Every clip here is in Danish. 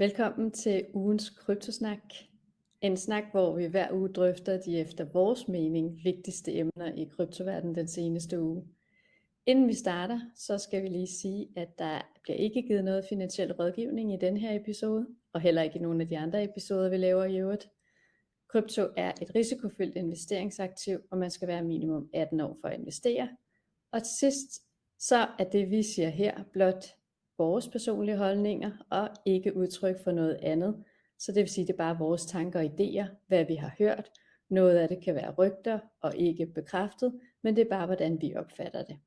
Velkommen til ugens kryptosnak. En snak, hvor vi hver uge drøfter de efter vores mening vigtigste emner i kryptoverdenen den seneste uge. Inden vi starter, så skal vi lige sige, at der bliver ikke givet noget finansiel rådgivning i den her episode, og heller ikke i nogen af de andre episoder, vi laver i øvrigt. Krypto er et risikofyldt investeringsaktiv, og man skal være minimum 18 år for at investere. Og til sidst, så er det vi siger her blot vores personlige holdninger og ikke udtryk for noget andet. Så det vil sige, det er bare vores tanker og idéer, hvad vi har hørt. Noget af det kan være rygter og ikke bekræftet, men det er bare, hvordan vi opfatter det.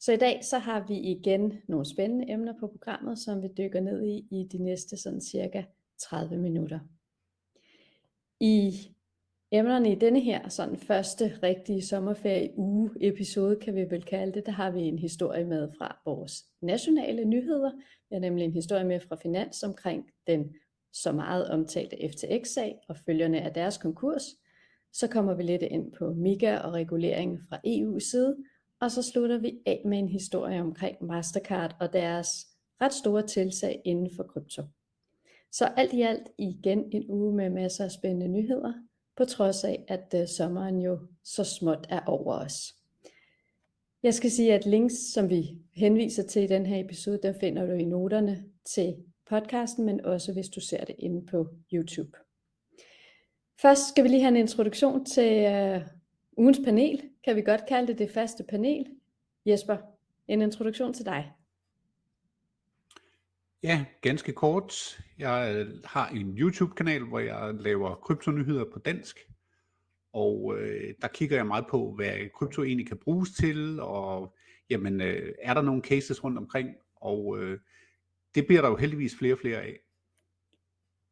Så i dag så har vi igen nogle spændende emner på programmet, som vi dykker ned i i de næste sådan cirka 30 minutter. I emnerne i denne her sådan første rigtige sommerferie uge episode, kan vi vel kalde det, der har vi en historie med fra vores nationale nyheder. Vi har nemlig en historie med fra Finans omkring den så meget omtalte FTX-sag og følgerne af deres konkurs. Så kommer vi lidt ind på MIGA og reguleringen fra EU's side, og så slutter vi af med en historie omkring Mastercard og deres ret store tilsag inden for krypto. Så alt i alt igen en uge med masser af spændende nyheder, på trods af at øh, sommeren jo så småt er over os. Jeg skal sige, at links, som vi henviser til i den her episode, der finder du i noterne til podcasten, men også hvis du ser det inde på YouTube. Først skal vi lige have en introduktion til uh, ugens panel. Kan vi godt kalde det det faste panel. Jesper, en introduktion til dig. Ja, ganske kort. Jeg øh, har en YouTube-kanal, hvor jeg laver kryptonyheder på dansk. Og øh, der kigger jeg meget på, hvad krypto egentlig kan bruges til, og jamen, øh, er der nogle cases rundt omkring, og øh, det bliver der jo heldigvis flere og flere af.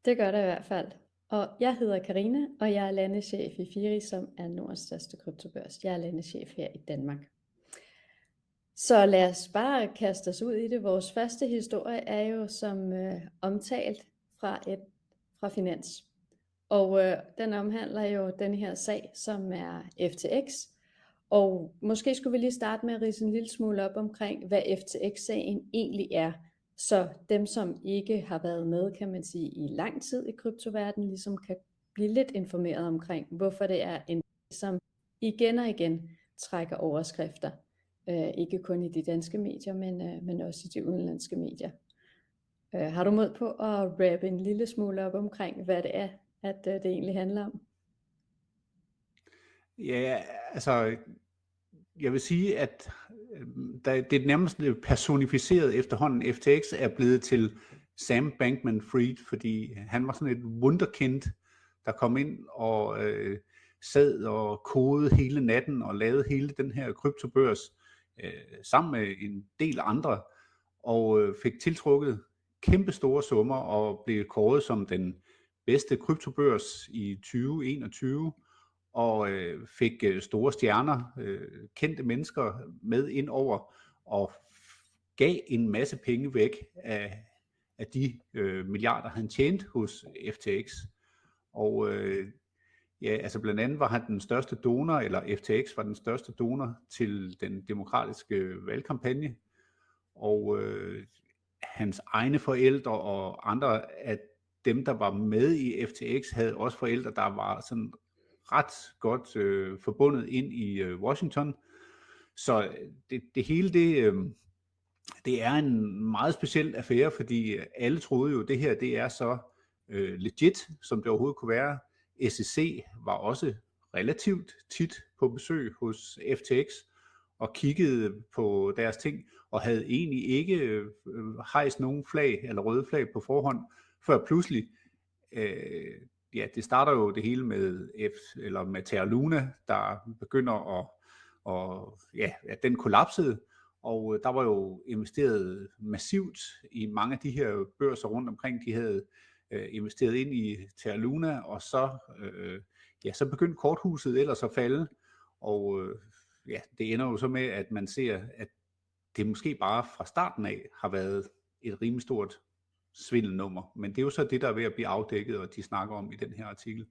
Det gør der i hvert fald. Og jeg hedder Karina, og jeg er landeschef i Firi, som er Nordens største kryptobørs. Jeg er landeschef her i Danmark. Så lad os bare kaste os ud i det. Vores første historie er jo som øh, omtalt fra et fra Finans. Og øh, den omhandler jo den her sag, som er FTX. Og måske skulle vi lige starte med at rise en lille smule op omkring, hvad FTX-sagen egentlig er. Så dem, som ikke har været med, kan man sige, i lang tid i kryptoverdenen, ligesom kan blive lidt informeret omkring, hvorfor det er en, som igen og igen trækker overskrifter. Øh, ikke kun i de danske medier, men, øh, men også i de udenlandske medier. Øh, har du mod på at rappe en lille smule op omkring, hvad det er, at øh, det egentlig handler om? Ja, altså, jeg vil sige, at øh, der, det er nærmest personificeret efterhånden. FTX er blevet til Sam Bankman-Fried, fordi han var sådan et wunderkind, der kom ind og øh, sad og kodede hele natten og lavede hele den her kryptobørs øh, sammen med en del andre, og øh, fik tiltrukket kæmpe store summer og blev kåret som den bedste kryptobørs i 2021 og øh, fik øh, store stjerner, øh, kendte mennesker med ind over og gav en masse penge væk af, af de øh, milliarder, han tjente hos FTX. Og øh, ja, altså blandt andet var han den største donor, eller FTX var den største donor til den demokratiske valgkampagne. Og øh, hans egne forældre og andre af dem, der var med i FTX, havde også forældre, der var sådan ret godt øh, forbundet ind i øh, Washington. Så øh, det, det hele, det, øh, det er en meget speciel affære, fordi øh, alle troede jo, at det her det er så øh, legit, som det overhovedet kunne være. SEC var også relativt tit på besøg hos FTX og kiggede på deres ting, og havde egentlig ikke øh, hejst nogen flag eller røde flag på forhånd, før pludselig øh, ja, det starter jo det hele med F, eller med Terra Luna, der begynder at, og, ja, at den kollapsede, og øh, der var jo investeret massivt i mange af de her børser rundt omkring, de havde øh, investeret ind i Terra Luna, og så, øh, ja, så begyndte korthuset ellers at falde, og øh, ja, det ender jo så med, at man ser, at det måske bare fra starten af har været et rimelig stort svindelnummer. Men det er jo så det, der er ved at blive afdækket, og de snakker om i den her artikel.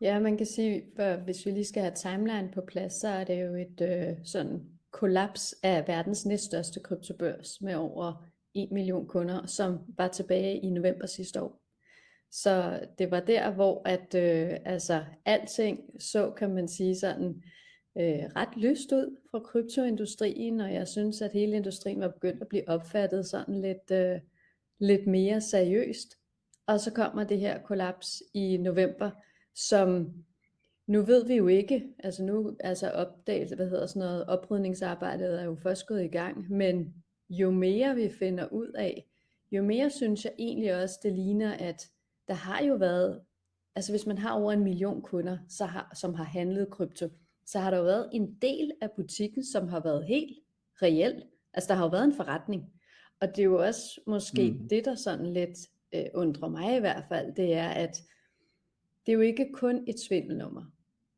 Ja, man kan sige, for hvis vi lige skal have timeline på plads, så er det jo et øh, sådan kollaps af verdens næststørste kryptobørs med over 1 million kunder, som var tilbage i november sidste år. Så det var der, hvor at øh, altså alting så, kan man sige sådan, øh, ret lyst ud fra kryptoindustrien, og jeg synes, at hele industrien var begyndt at blive opfattet sådan lidt, øh, lidt mere seriøst. Og så kommer det her kollaps i november, som nu ved vi jo ikke, altså nu, altså opdagelse, hvad hedder sådan noget, oprydningsarbejdet er jo først gået i gang, men jo mere vi finder ud af, jo mere synes jeg egentlig også, det ligner, at der har jo været, altså hvis man har over en million kunder, så har, som har handlet krypto, så har der jo været en del af butikken, som har været helt reelt. Altså der har jo været en forretning. Og det er jo også måske mm. det, der sådan lidt øh, undrer mig i hvert fald, det er, at det er jo ikke kun et svindelnummer.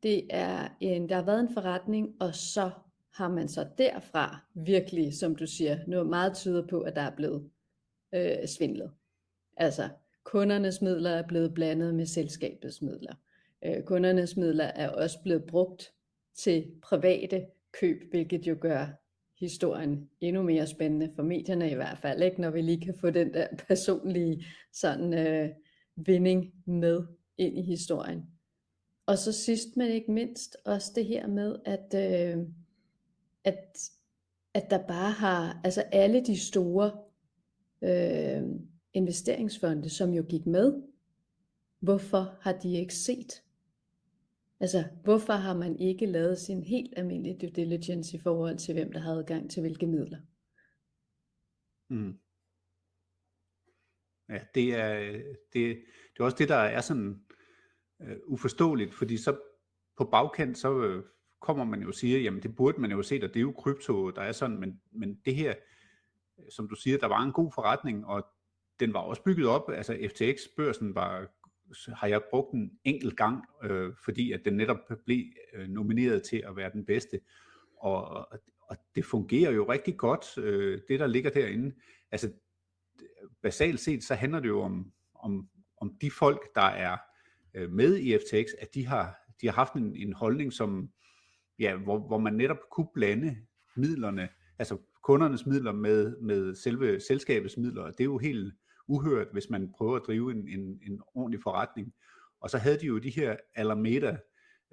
Det er en, der har været en forretning, og så har man så derfra virkelig, som du siger, noget meget tyder på, at der er blevet øh, svindlet. Altså, kundernes midler er blevet blandet med selskabets midler. Øh, kundernes midler er også blevet brugt til private køb, hvilket jo gør historien endnu mere spændende for medierne i hvert fald, ikke? når vi lige kan få den der personlige sådan øh, vinding med ind i historien. Og så sidst men ikke mindst også det her med, at, øh, at, at der bare har, altså alle de store øh, investeringsfonde, som jo gik med, hvorfor har de ikke set? Altså, hvorfor har man ikke lavet sin helt almindelige due diligence i forhold til, hvem der havde adgang til hvilke midler? Mm. Ja, det er, det, det er også det, der er sådan øh, uforståeligt, fordi så på bagkant, så øh, kommer man jo og siger, jamen det burde man jo se, og det er jo krypto, der er sådan, men, men det her, som du siger, der var en god forretning, og den var også bygget op, altså FTX-børsen var, har jeg brugt en enkelt gang, øh, fordi at den netop blev øh, nomineret til at være den bedste, og, og det fungerer jo rigtig godt, øh, det der ligger derinde. Altså basalt set, så handler det jo om, om, om de folk, der er øh, med i FTX, at de har, de har haft en, en holdning, som, ja, hvor, hvor man netop kunne blande midlerne, altså kundernes midler med, med selve selskabets midler. og Det er jo helt uhørt, hvis man prøver at drive en, en, en ordentlig forretning. Og så havde de jo de her Alameda,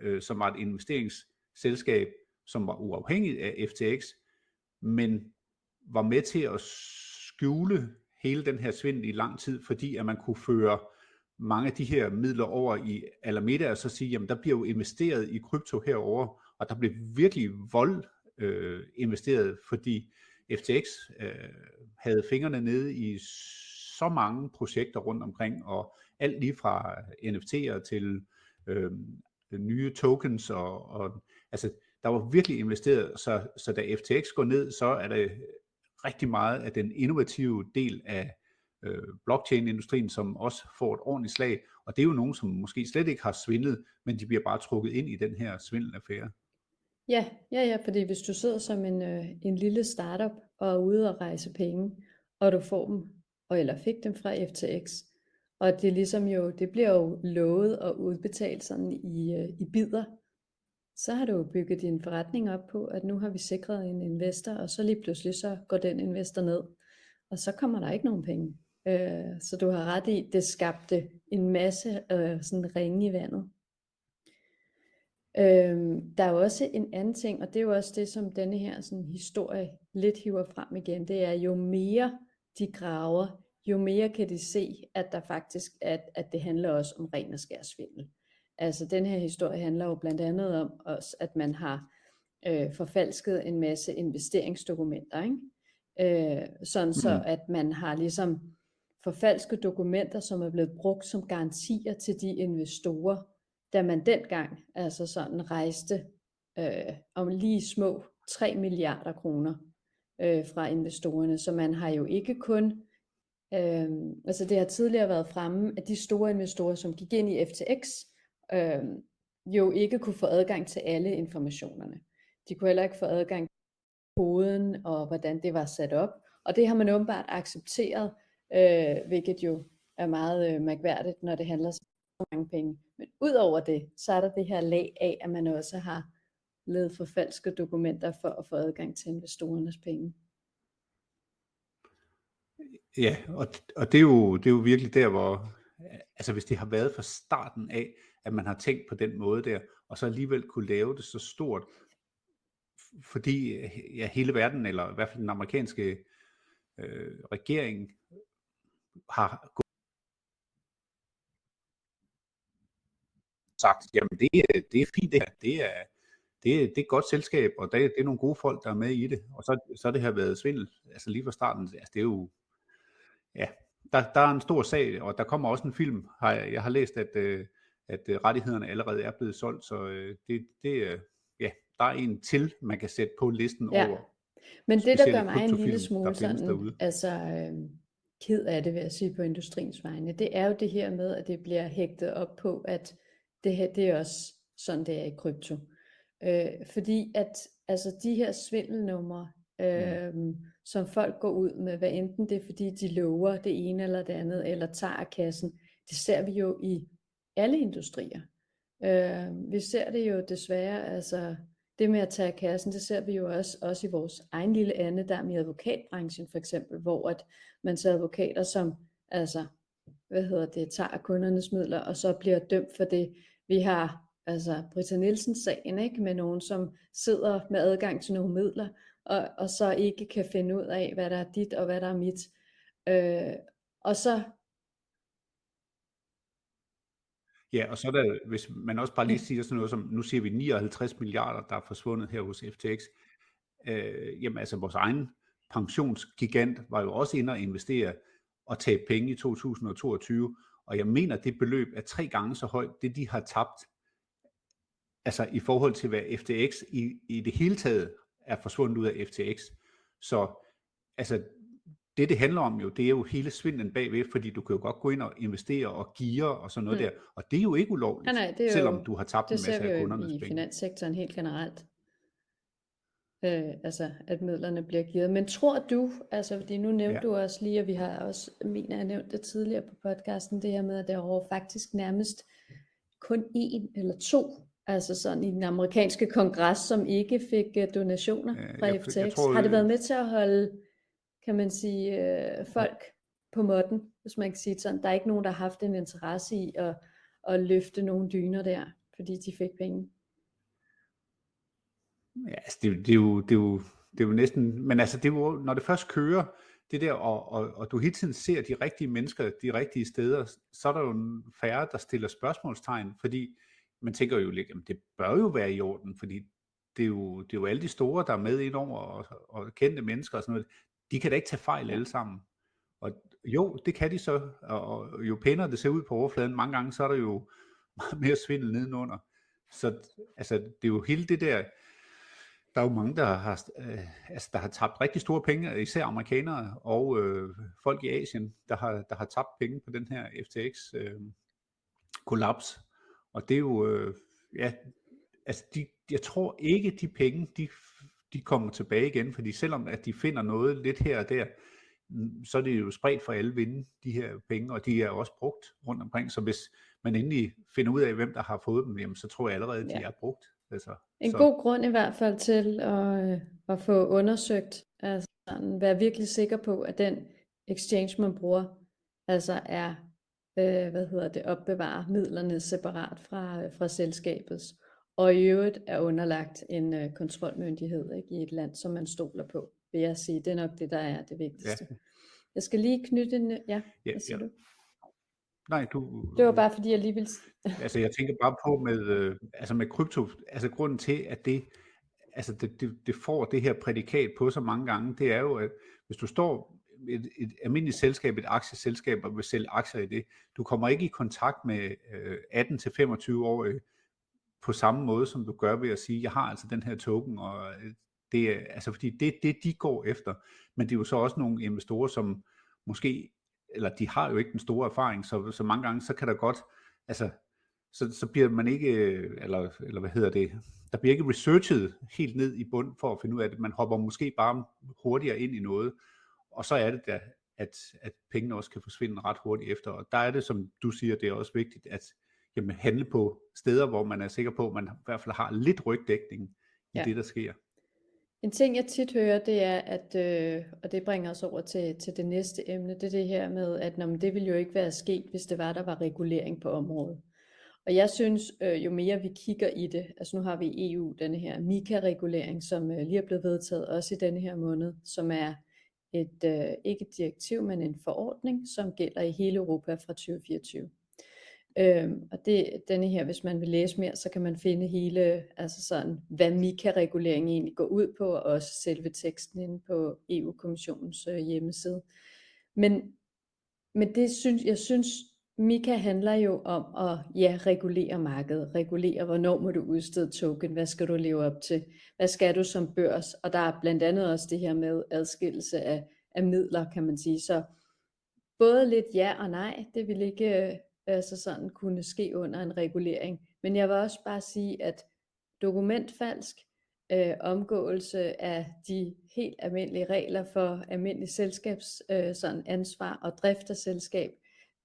øh, som var et investeringsselskab, som var uafhængigt af FTX, men var med til at skjule hele den her svindel i lang tid, fordi at man kunne føre mange af de her midler over i Alameda, og så sige, jamen der bliver jo investeret i krypto herover, og der blev virkelig vold øh, investeret, fordi FTX øh, havde fingrene nede i så mange projekter rundt omkring, og alt lige fra øh, NFT'er til øh, nye tokens, og, og altså der var virkelig investeret, så, så da FTX går ned, så er det rigtig meget af den innovative del af øh, blockchain-industrien, som også får et ordentligt slag, og det er jo nogen, som måske slet ikke har svindlet, men de bliver bare trukket ind i den her svindelaffære. Ja, ja, ja, fordi hvis du sidder som en, øh, en lille startup og er ude og rejse penge, og du får dem, og eller fik dem fra FTX, og det er ligesom jo, det bliver jo lovet og udbetalt sådan i, øh, i bidder, så har du jo bygget din forretning op på, at nu har vi sikret en investor, og så lige pludselig så går den investor ned, og så kommer der ikke nogen penge. Øh, så du har ret i, det skabte en masse øh, sådan ringe i vandet. Øh, der er jo også en anden ting, og det er jo også det, som denne her sådan, historie lidt hiver frem igen, det er jo mere de graver, jo mere kan de se, at der faktisk at, at det handler også om ren og skær svindel. Altså den her historie handler jo blandt andet om også, at man har øh, forfalsket en masse investeringsdokumenter, ikke? Øh, sådan mm. så at man har ligesom forfalsket dokumenter, som er blevet brugt som garantier til de investorer, da man dengang altså sådan rejste øh, om lige små 3 milliarder kroner øh, fra investorerne. Så man har jo ikke kun, Øhm, altså det har tidligere været fremme, at de store investorer, som gik ind i FTX, øhm, jo ikke kunne få adgang til alle informationerne. De kunne heller ikke få adgang til koden og hvordan det var sat op. Og det har man åbenbart accepteret, øh, hvilket jo er meget øh, mærkværdigt, når det handler så mange penge. Men udover det, så er der det her lag af, at man også har lavet forfalskede dokumenter for at få adgang til investorernes penge. Ja, og, og det, er jo, det er jo virkelig der, hvor, altså hvis det har været fra starten af, at man har tænkt på den måde der, og så alligevel kunne lave det så stort, fordi ja, hele verden, eller i hvert fald den amerikanske øh, regering, har sagt, jamen det, det er fint det her, det er, det, det er et godt selskab, og det, det er nogle gode folk, der er med i det, og så, så det har været svindel, altså lige fra starten, altså det er jo, ja, der, der er en stor sag, og der kommer også en film, har jeg, jeg har læst, at, øh, at øh, rettighederne allerede er blevet solgt, så øh, det, det, ja, der er en til, man kan sætte på listen ja. over. Men det, der gør mig en lille smule sådan, altså øh, ked af det, vil jeg sige på industriens vegne, det er jo det her med, at det bliver hægtet op på, at det her, det er også sådan, det er i krypto. Øh, fordi at altså de her svindelnumre, øh, mm som folk går ud med, hvad enten det er fordi de lover det ene eller det andet, eller tager kassen, det ser vi jo i alle industrier. Øh, vi ser det jo desværre, altså det med at tage kassen, det ser vi jo også, også i vores egen lille ande, der med advokatbranchen for eksempel, hvor at man ser advokater, som altså, hvad hedder det, tager kundernes midler, og så bliver dømt for det. Vi har altså Britta Nielsen sagen, ikke, med nogen, som sidder med adgang til nogle midler, og, og så ikke kan finde ud af, hvad der er dit og hvad der er mit. Øh, og så Ja, og så er der, hvis man også bare lige siger sådan noget som, nu siger vi 59 milliarder, der er forsvundet her hos FTX. Øh, jamen altså vores egen pensionsgigant var jo også inde og investere og tabe penge i 2022, og jeg mener, det beløb er tre gange så højt, det de har tabt, altså i forhold til hvad FTX i, i det hele taget er forsvundet ud af FTX. Så altså det, det handler om jo, det er jo hele svindlen bagved, fordi du kan jo godt gå ind og investere og geare og sådan noget mm. der, og det er jo ikke ulovligt, ja, nej, det er selvom jo, du har tabt en masse af kundernes penge. Det ser vi i finanssektoren helt generelt. Øh, altså, at midlerne bliver givet. Men tror du, altså fordi nu nævnte ja. du også lige, og vi har også, mener jeg nævnt det tidligere på podcasten, det her med, at der er faktisk nærmest kun en eller to, altså sådan i den amerikanske kongres, som ikke fik uh, donationer ja, fra jeg, FTX. Jeg tror, har det været med til at holde kan man sige, øh, folk på måtten, hvis man kan sige sådan. Der er ikke nogen, der har haft en interesse i at, at løfte nogle dyner der, fordi de fik penge. Ja, altså det, det, er jo, det, er jo, det er jo næsten, men altså det er jo, når det først kører, det der, og, og, og du hele tiden ser de rigtige mennesker de rigtige steder, så er der jo færre, der stiller spørgsmålstegn, fordi man tænker jo lidt, jamen det bør jo være i orden, fordi det er jo, det er jo alle de store, der er med ind over, og, og kendte mennesker og sådan noget de kan da ikke tage fejl alle sammen. Og jo, det kan de så, og jo pænere det ser ud på overfladen, mange gange, så er der jo meget mere svindel nedenunder. Så altså, det er jo hele det der, der er jo mange, der har, øh, altså, der har tabt rigtig store penge, især amerikanere og øh, folk i Asien, der har, der har tabt penge på den her FTX øh, kollaps. Og det er jo, øh, ja, altså de, jeg tror ikke, de penge, de de kommer tilbage igen, fordi selvom at de finder noget lidt her og der, mm, så er det jo spredt for alle vinde, de her penge, og de er også brugt rundt omkring, så hvis man endelig finder ud af, hvem der har fået dem, jamen, så tror jeg allerede, de ja. er brugt. Altså, en så. god grund i hvert fald til at, at få undersøgt, altså være virkelig sikker på, at den exchange, man bruger, altså er, øh, hvad hedder det, opbevare midlerne separat fra, fra selskabets og i øvrigt er underlagt en øh, kontrolmyndighed ikke, i et land, som man stoler på, vil jeg sige. Det er nok det, der er det vigtigste. Ja. Jeg skal lige knytte en... Ja, ja ja. du? Nej, du... Det var bare fordi, jeg lige vil... altså, jeg tænker bare på med, øh, altså med krypto, altså grunden til, at det, altså det, det, det får det her prædikat på så mange gange, det er jo, at hvis du står et, et almindeligt selskab, et aktieselskab, og vil sælge aktier i det, du kommer ikke i kontakt med øh, 18-25-årige øh, på samme måde, som du gør ved at sige, jeg har altså den her token, og øh, det er, altså fordi det er det, de går efter. Men det er jo så også nogle investorer, som måske, eller de har jo ikke den store erfaring, så, så mange gange, så kan der godt, altså, så, så bliver man ikke, øh, eller, eller hvad hedder det, der bliver ikke researchet helt ned i bund for at finde ud af det. Man hopper måske bare hurtigere ind i noget, og så er det der, at, at pengene også kan forsvinde ret hurtigt efter. Og der er det, som du siger, det er også vigtigt, at jamen, handle på steder, hvor man er sikker på, at man i hvert fald har lidt rygdækning i ja. det, der sker. En ting, jeg tit hører, det er, at, øh, og det bringer os over til, til det næste emne, det er det her med, at nå, det ville jo ikke være sket, hvis det var, der var regulering på området. Og jeg synes, øh, jo mere vi kigger i det, altså nu har vi i EU denne her MIKA-regulering, som øh, lige er blevet vedtaget også i denne her måned, som er et, øh, ikke et direktiv, men en forordning, som gælder i hele Europa fra 2024. Øhm, og det, denne her, hvis man vil læse mere, så kan man finde hele, altså sådan, hvad MIKA-reguleringen egentlig går ud på, og også selve teksten inde på EU-kommissionens øh, hjemmeside. Men, men det synes, jeg synes, Mika handler jo om at ja, regulere markedet, regulere, hvornår må du udstede token, hvad skal du leve op til, hvad skal du som børs, og der er blandt andet også det her med adskillelse af, af midler, kan man sige. Så både lidt ja og nej, det vil ikke øh, altså sådan kunne ske under en regulering. Men jeg vil også bare sige, at dokumentfalsk, øh, omgåelse af de helt almindelige regler for almindelig selskabs øh, sådan ansvar og drift af selskab,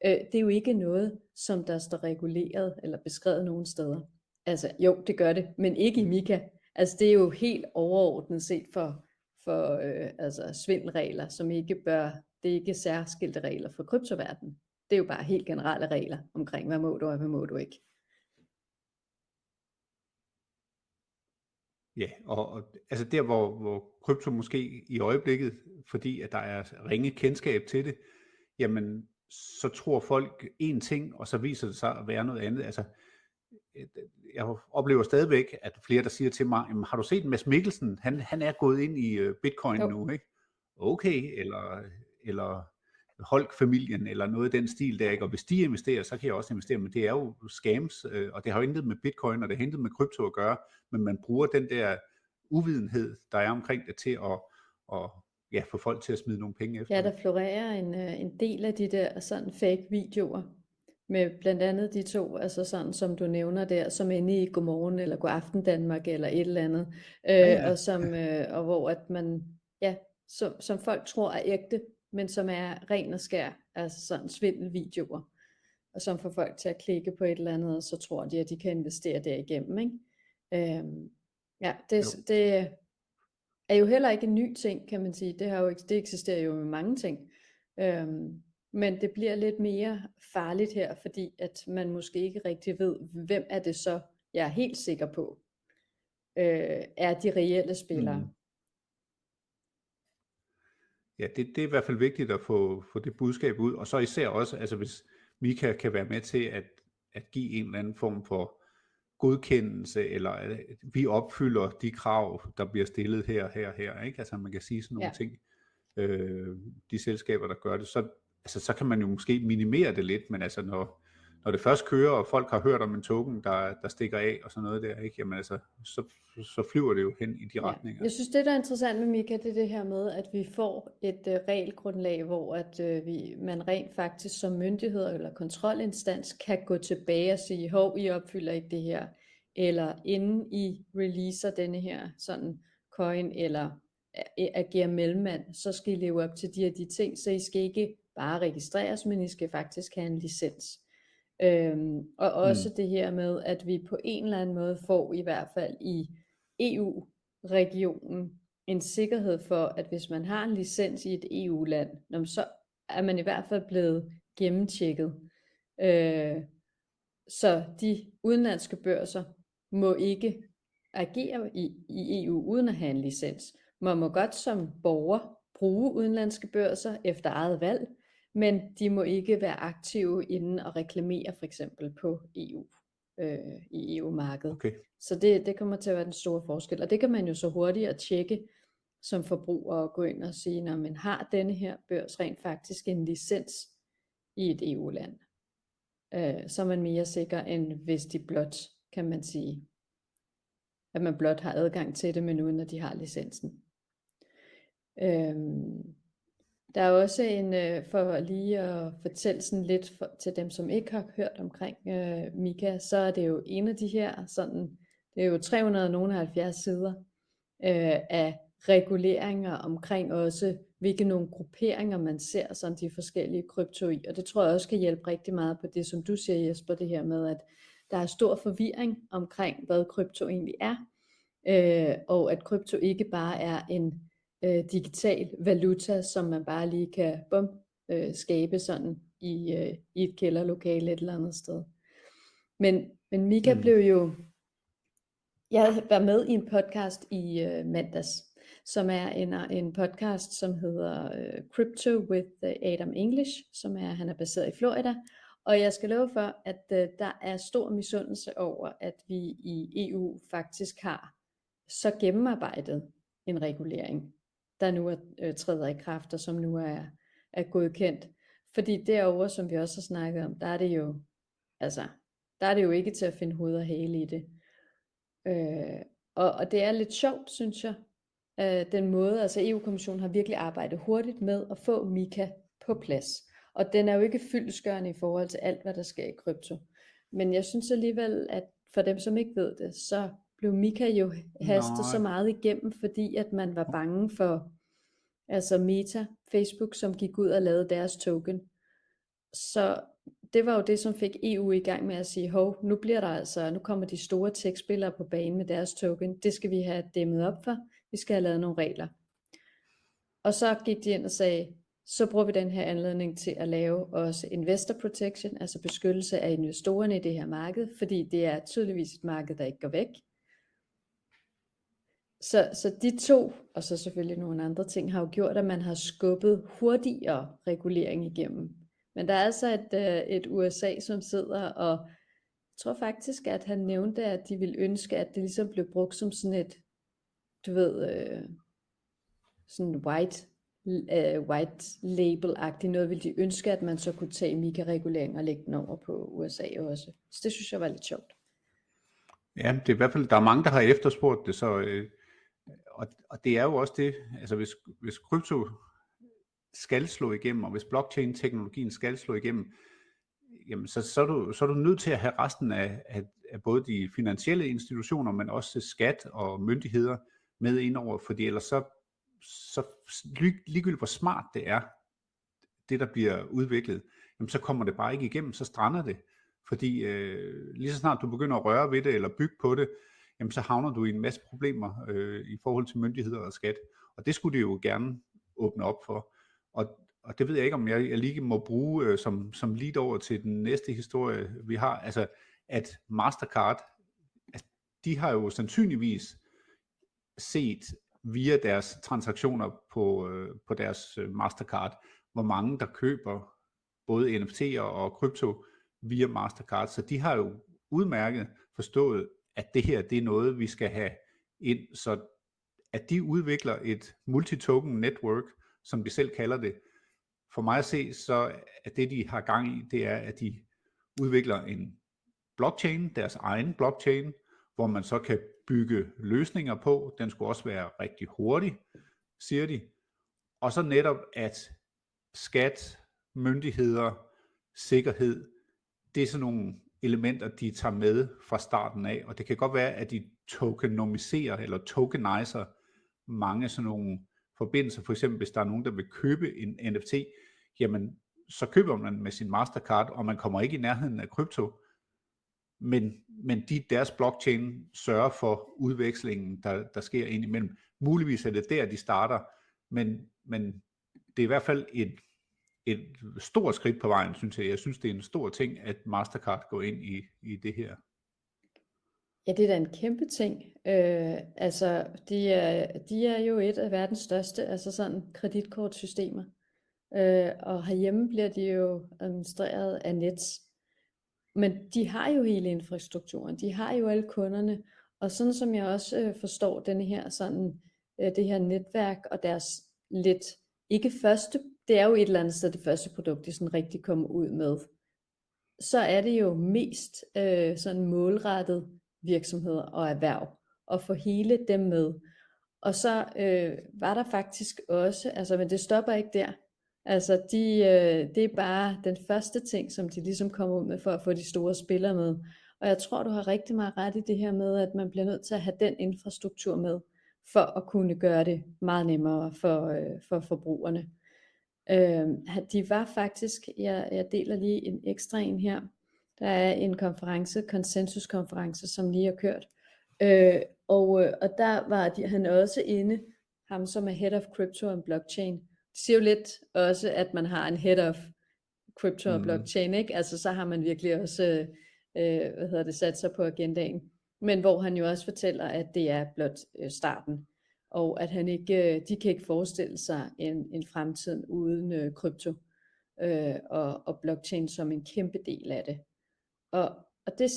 øh, det er jo ikke noget, som der står reguleret eller beskrevet nogen steder. Altså jo, det gør det, men ikke i Mika. Altså det er jo helt overordnet set for, for øh, altså svindelregler, som ikke bør, det er ikke særskilte regler for kryptoverdenen. Det er jo bare helt generelle regler omkring, hvad må du og hvad må du ikke. Ja, og, og altså der, hvor, hvor krypto måske i øjeblikket, fordi at der er ringe kendskab til det, jamen så tror folk en ting, og så viser det sig at være noget andet. Altså, jeg oplever stadigvæk, at flere, der siger til mig, har du set Mads Mikkelsen? Han, han er gået ind i øh, bitcoin jo. nu, ikke? Okay, eller, eller Holk-familien, eller noget i den stil der, ikke? Og hvis de investerer, så kan jeg også investere, men det er jo scams, øh, og det har jo intet med bitcoin, og det har intet med krypto at gøre, men man bruger den der uvidenhed, der er omkring det til at, at ja, få folk til at smide nogle penge efter. Ja, der florerer en, øh, en del af de der sådan fake videoer, med blandt andet de to, altså sådan som du nævner der, som inde i Godmorgen eller Godaften Danmark eller et eller andet, øh, ja, ja. og som øh, og hvor at man ja, som, som folk tror er ægte, men som er ren og skær, altså sådan svindelvideoer, og som får folk til at klikke på et eller andet, og så tror de, at de kan investere derigennem, ikke? Øhm, ja, det, det er jo heller ikke en ny ting, kan man sige. Det, har jo, det eksisterer jo med mange ting. Øhm, men det bliver lidt mere farligt her, fordi at man måske ikke rigtig ved, hvem er det så, jeg er helt sikker på, øh, er de reelle spillere. Mm. Ja, det, det er i hvert fald vigtigt at få, få det budskab ud, og så især også, altså hvis Mika kan være med til at, at give en eller anden form for godkendelse, eller at vi opfylder de krav, der bliver stillet her, her, her, ikke? Altså man kan sige sådan nogle ja. ting, øh, de selskaber, der gør det, så, altså, så kan man jo måske minimere det lidt, men altså når, når det først kører, og folk har hørt om en token, der, der stikker af og sådan noget der, ikke? Jamen altså, så, så flyver det jo hen i de ja. retninger. Jeg synes, det der er interessant med Mika, det er det her med, at vi får et uh, regelgrundlag, hvor at uh, vi, man rent faktisk som myndighed eller kontrolinstans kan gå tilbage og sige, hov, I opfylder ikke det her, eller inden I releaser denne her sådan coin, eller agerer mellemmand, så skal I leve op til de her de ting, så I skal ikke bare registreres, men I skal faktisk have en licens. Øhm, og også mm. det her med, at vi på en eller anden måde får i hvert fald i EU-regionen en sikkerhed for, at hvis man har en licens i et EU-land, så er man i hvert fald blevet gennemtjekket. Øh, så de udenlandske børser må ikke agere i, i EU uden at have en licens. Man må godt som borger bruge udenlandske børser efter eget valg, men de må ikke være aktive inden og reklamere for eksempel på EU øh, i EU-markedet. Okay. Så det, det kommer til at være den store forskel, og det kan man jo så hurtigt tjekke som forbruger og gå ind og sige, når man har denne her børs rent faktisk en licens i et EU-land, øh, så er man mere sikker end hvis de blot, kan man sige, at man blot har adgang til det, men uden at de har licensen. Øhm, der er også en, øh, for lige at fortælle sådan lidt for, til dem, som ikke har hørt omkring øh, Mika, så er det jo en af de her, sådan, det er jo 370 sider øh, af reguleringer omkring også, hvilke nogle grupperinger man ser sådan de forskellige krypto i. Og det tror jeg også kan hjælpe rigtig meget på det, som du siger Jesper, det her med, at der er stor forvirring omkring, hvad krypto egentlig er. øh, og at krypto ikke bare er en øh, digital valuta, som man bare lige kan bum, øh, skabe sådan i, øh, i et kælderlokale et eller andet sted. Men, men Mika mm. blev jo, jeg var med i en podcast i øh, mandags, som er en, en podcast, som hedder øh, Crypto with Adam English, som er, han er baseret i Florida, og jeg skal love for, at øh, der er stor misundelse over, at vi i EU faktisk har så gennemarbejdet en regulering, der nu er, øh, træder i kraft, og som nu er, er godkendt. Fordi derover, som vi også har snakket om, der er det jo, altså, der er det jo ikke til at finde hoved og hale i det. Øh, og, og det er lidt sjovt, synes jeg, øh, den måde, altså EU-kommissionen har virkelig arbejdet hurtigt med at få Mika på plads. Og den er jo ikke fyldesgørende i forhold til alt, hvad der sker i krypto. Men jeg synes alligevel, at for dem, som ikke ved det, så blev Mika jo hastet Nej. så meget igennem, fordi at man var bange for altså Meta, Facebook, som gik ud og lavede deres token. Så det var jo det, som fik EU i gang med at sige, hov, nu bliver der altså, nu kommer de store tech-spillere på banen med deres token. Det skal vi have dæmmet op for. Vi skal have lavet nogle regler. Og så gik de ind og sagde, så bruger vi den her anledning til at lave også investor protection, altså beskyttelse af investorerne i det her marked, fordi det er tydeligvis et marked, der ikke går væk. Så, så de to, og så selvfølgelig nogle andre ting, har jo gjort, at man har skubbet hurtigere regulering igennem. Men der er altså et, øh, et USA, som sidder og jeg tror faktisk, at han nævnte, at de ville ønske, at det ligesom blev brugt som sådan et, du ved, øh, sådan white, øh, white label-agtigt noget, ville de ønske, at man så kunne tage Mika-regulering og lægge den over på USA også. Så det synes jeg var lidt sjovt. Ja, det er i hvert fald, der er mange, der har efterspurgt det, så øh, og, og det er jo også det, altså hvis, hvis krypto skal slå igennem, og hvis blockchain-teknologien skal slå igennem, jamen så, så, er du, så er du nødt til at have resten af, af, af både de finansielle institutioner, men også skat og myndigheder med indover, fordi ellers så, så ligegyldigt hvor smart det er, det der bliver udviklet, jamen så kommer det bare ikke igennem, så strander det. Fordi øh, lige så snart du begynder at røre ved det, eller bygge på det, jamen så havner du i en masse problemer øh, i forhold til myndigheder og skat. Og det skulle det jo gerne åbne op for. Og, og det ved jeg ikke, om jeg, jeg lige må bruge øh, som, som lead over til den næste historie, vi har. Altså, at Mastercard, altså, de har jo sandsynligvis set via deres transaktioner på, øh, på deres øh, Mastercard, hvor mange der køber både NFT'er og krypto via Mastercard. Så de har jo udmærket forstået, at det her det er noget, vi skal have ind, så at de udvikler et multi-token network, som de selv kalder det, for mig at se, så er det, de har gang i, det er, at de udvikler en blockchain, deres egen blockchain, hvor man så kan bygge løsninger på. Den skulle også være rigtig hurtig, siger de. Og så netop, at skat, myndigheder, sikkerhed, det er sådan nogle elementer, de tager med fra starten af, og det kan godt være, at de tokenomiserer eller tokeniser mange sådan nogle forbindelser. For eksempel, hvis der er nogen, der vil købe en NFT, jamen så køber man med sin Mastercard, og man kommer ikke i nærheden af krypto, men, men de, deres blockchain sørger for udvekslingen, der, der sker indimellem. Muligvis er det der, de starter, men, men det er i hvert fald et et stort skridt på vejen, synes jeg. Jeg synes, det er en stor ting, at Mastercard går ind i, i det her. Ja, det er da en kæmpe ting. Øh, altså, de er, de er jo et af verdens største altså sådan kreditkortsystemer. Øh, og herhjemme bliver de jo administreret af Nets. Men de har jo hele infrastrukturen, de har jo alle kunderne, og sådan som jeg også øh, forstår denne her sådan, øh, det her netværk og deres lidt, ikke første det er jo et eller andet sted det første produkt, de sådan rigtig kommer ud med, så er det jo mest øh, sådan målrettet virksomheder og erhverv, og få hele dem med. Og så øh, var der faktisk også, altså men det stopper ikke der, altså de, øh, det er bare den første ting, som de ligesom kommer ud med for at få de store spillere med. Og jeg tror, du har rigtig meget ret i det her med, at man bliver nødt til at have den infrastruktur med, for at kunne gøre det meget nemmere for, øh, for forbrugerne. Øh, de var faktisk, jeg, jeg deler lige en ekstra en her, der er en konference, konsensuskonference, som lige har kørt, øh, og, øh, og der var de, han også inde, ham som er Head of Crypto and Blockchain. Det siger jo lidt også, at man har en Head of Crypto og Mm. Blockchain, ikke? Altså så har man virkelig også, øh, øh, hvad hedder det, sat sig på agendaen. Men hvor han jo også fortæller, at det er blot øh, starten, og at han ikke, øh, de kan ikke forestille sig en, en fremtid uden øh, krypto øh, og, og blockchain som en kæmpe del af det. Og, og det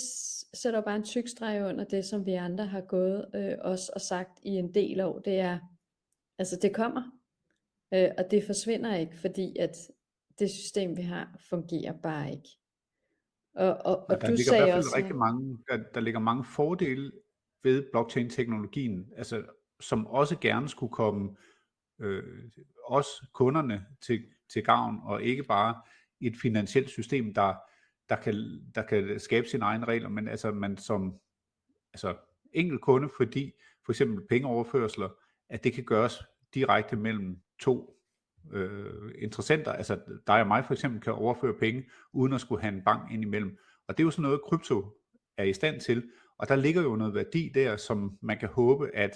sætter jo bare en tyk streg under det, som vi andre har gået øh, også og sagt i en del år, det er, altså det kommer, øh, og det forsvinder ikke, fordi at det system, vi har, fungerer bare ikke. Og, og, Og og der du ligger i sagde hvert fald også, rigtig mange, der, der ligger mange fordele ved blockchain-teknologien, altså, som også gerne skulle komme øh, os kunderne til, til gavn, og ikke bare et finansielt system, der, der, kan, der kan skabe sine egne regler, men altså man som altså, enkelt kunde, fordi for eksempel pengeoverførsler, at det kan gøres direkte mellem to øh, interessenter, altså dig og mig for eksempel kan overføre penge, uden at skulle have en bank ind imellem. Og det er jo sådan noget, krypto er i stand til, og der ligger jo noget værdi der, som man kan håbe, at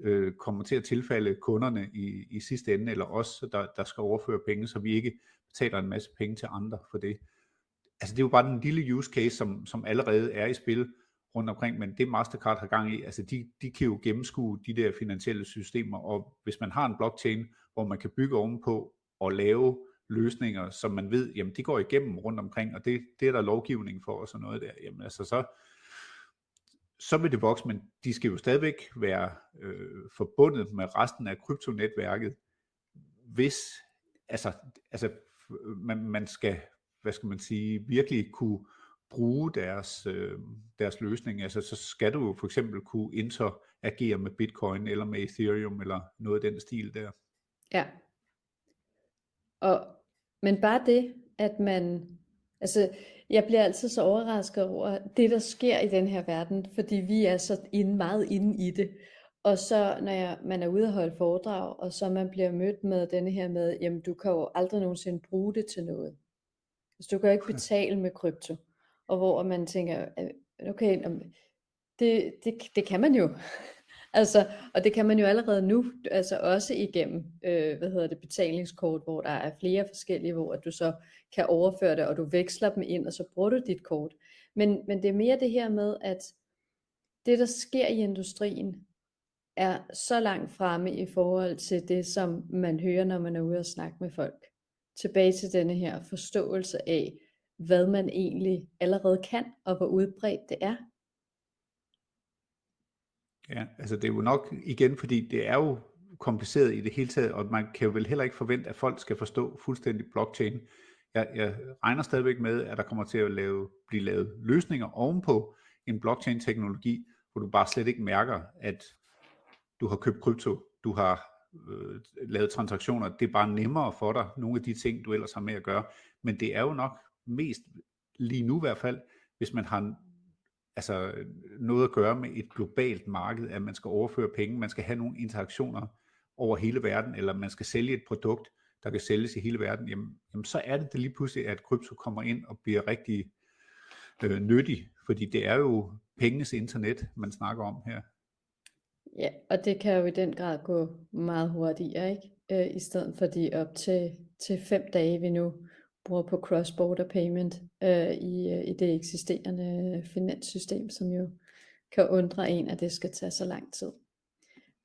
øh, kommer til at tilfalde kunderne i, i sidste ende, eller os, der, der skal overføre penge, så vi ikke betaler en masse penge til andre for det. Altså det er jo bare den lille use case, som, som allerede er i spil rundt omkring, men det Mastercard har gang i, altså de, de kan jo gennemskue de der finansielle systemer, og hvis man har en blockchain, hvor man kan bygge ovenpå og lave løsninger, som man ved, jamen det går igennem rundt omkring, og det, det er der lovgivning for og sådan noget der, jamen altså så, så vil det vokse, men de skal jo stadigvæk være øh, forbundet med resten af kryptonetværket, hvis, altså, altså man, man skal, hvad skal man sige, virkelig kunne bruge deres, øh, deres løsning, altså så skal du jo for eksempel kunne interagere med Bitcoin eller med Ethereum eller noget af den stil der. Ja. Og, men bare det, at man, altså jeg bliver altid så overrasket over det, der sker i den her verden, fordi vi er så inde, meget inde i det. Og så når jeg, man er ude og holde foredrag, og så man bliver mødt med denne her med, jamen du kan jo aldrig nogensinde bruge det til noget. Altså du kan jo ikke betale med krypto. Og hvor man tænker, øh, okay, det, det, det kan man jo. Altså, og det kan man jo allerede nu, altså også igennem, øh, hvad hedder det, betalingskort, hvor der er flere forskellige, hvor at du så kan overføre det, og du veksler dem ind, og så bruger du dit kort. Men, men det er mere det her med, at det, der sker i industrien, er så langt fremme i forhold til det, som man hører, når man er ude og snakke med folk. Tilbage til denne her forståelse af, hvad man egentlig allerede kan, og hvor udbredt det er. Ja, altså det er jo nok igen, fordi det er jo kompliceret i det hele taget, og man kan jo vel heller ikke forvente, at folk skal forstå fuldstændig blockchain. Jeg, jeg regner stadigvæk med, at der kommer til at lave, blive lavet løsninger ovenpå en blockchain-teknologi, hvor du bare slet ikke mærker, at du har købt krypto, du har øh, lavet transaktioner, det er bare nemmere for dig, nogle af de ting, du ellers har med at gøre. Men det er jo nok mest, lige nu i hvert fald, hvis man har altså noget at gøre med et globalt marked, at man skal overføre penge, man skal have nogle interaktioner over hele verden, eller man skal sælge et produkt, der kan sælges i hele verden, jamen, jamen så er det, det lige pludselig, at krypto kommer ind og bliver rigtig øh, nyttig, fordi det er jo pengenes internet, man snakker om her. Ja, og det kan jo i den grad gå meget hurtigere, ikke? Øh, I stedet for de op til, til fem dage, vi nu bruger på cross-border payment øh, i, øh, i det eksisterende finanssystem, som jo kan undre en, at det skal tage så lang tid.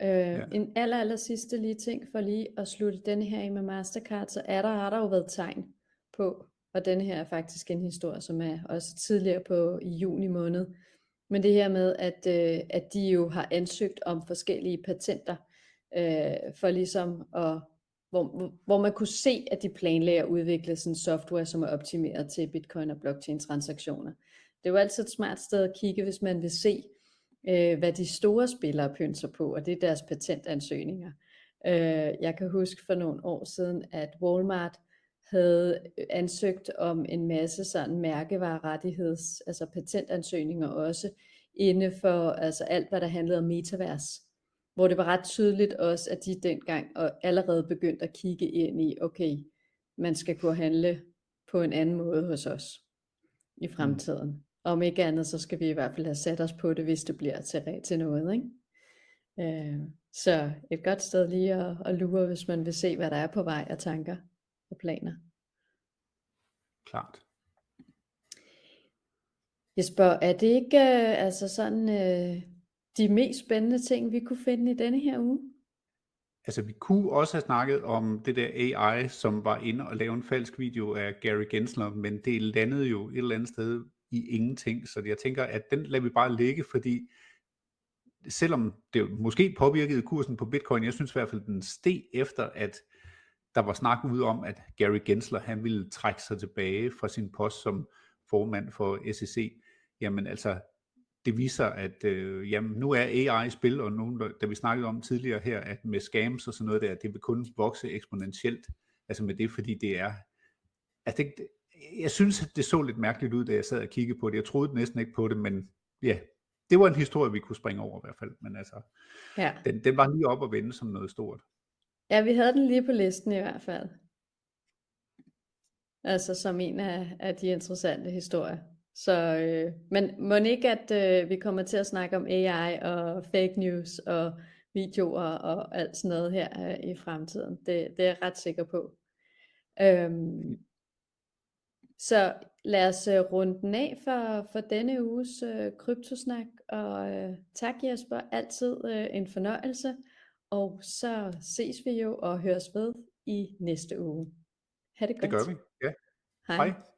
Øh, ja. En aller, aller sidste lige ting for lige at slutte denne her af med Mastercard, så er der, har der jo været tegn på, og denne her er faktisk en historie, som er også tidligere på i juni måned, men det her med, at, øh, at de jo har ansøgt om forskellige patenter, øh, for ligesom at, hvor, hvor man kunne se, at de planlægger at udvikle sådan software, som er optimeret til bitcoin og blockchain transaktioner. Det er jo altid et smart sted at kigge, hvis man vil se, øh, hvad de store spillere pynser på, og det er deres patentansøgninger. Øh, jeg kan huske for nogle år siden, at Walmart havde øh, ansøgt om en masse sådan mærkevarerettigheds, altså patentansøgninger også, inde for altså alt, hvad der handlede om metavers. Hvor det var ret tydeligt også, at de dengang og allerede begyndte at kigge ind i, okay, man skal kunne handle på en anden måde hos os i fremtiden. om ikke andet, så skal vi i hvert fald have sat os på det, hvis det bliver til, til noget. Ikke? Øh, så et godt sted lige at, at lure, hvis man vil se, hvad der er på vej af tanker og planer. Klart. Jesper, er det ikke øh, altså sådan øh, de mest spændende ting, vi kunne finde i denne her uge? Altså, vi kunne også have snakket om det der AI, som var inde og lave en falsk video af Gary Gensler, men det landede jo et eller andet sted i ingenting, så jeg tænker, at den lader vi bare ligge, fordi selvom det måske påvirkede kursen på Bitcoin, jeg synes i hvert fald, den steg efter, at der var snak ud om, at Gary Gensler, han ville trække sig tilbage fra sin post som formand for SEC. Jamen altså, det viser, at øh, jamen, nu er AI i spil, og nu, da vi snakkede om tidligere her, at med scams og sådan noget der, det vil kun vokse eksponentielt, altså med det, fordi det er, altså det, jeg synes, at det så lidt mærkeligt ud, da jeg sad og kiggede på det. Jeg troede næsten ikke på det, men ja, det var en historie, vi kunne springe over i hvert fald, men altså, ja. den, den var lige op og vende som noget stort. Ja, vi havde den lige på listen i hvert fald. Altså som en af, af de interessante historier. Så, øh, men må ikke, at øh, vi kommer til at snakke om AI og fake news og videoer og alt sådan noget her øh, i fremtiden. Det, det er jeg ret sikker på. Øhm, så lad os øh, runde den af for, for denne uges øh, kryptosnak. Og øh, tak Jesper, altid øh, en fornøjelse. Og så ses vi jo og høres ved i næste uge. Ha' det godt. Det gør vi, ja. Hej. Hej.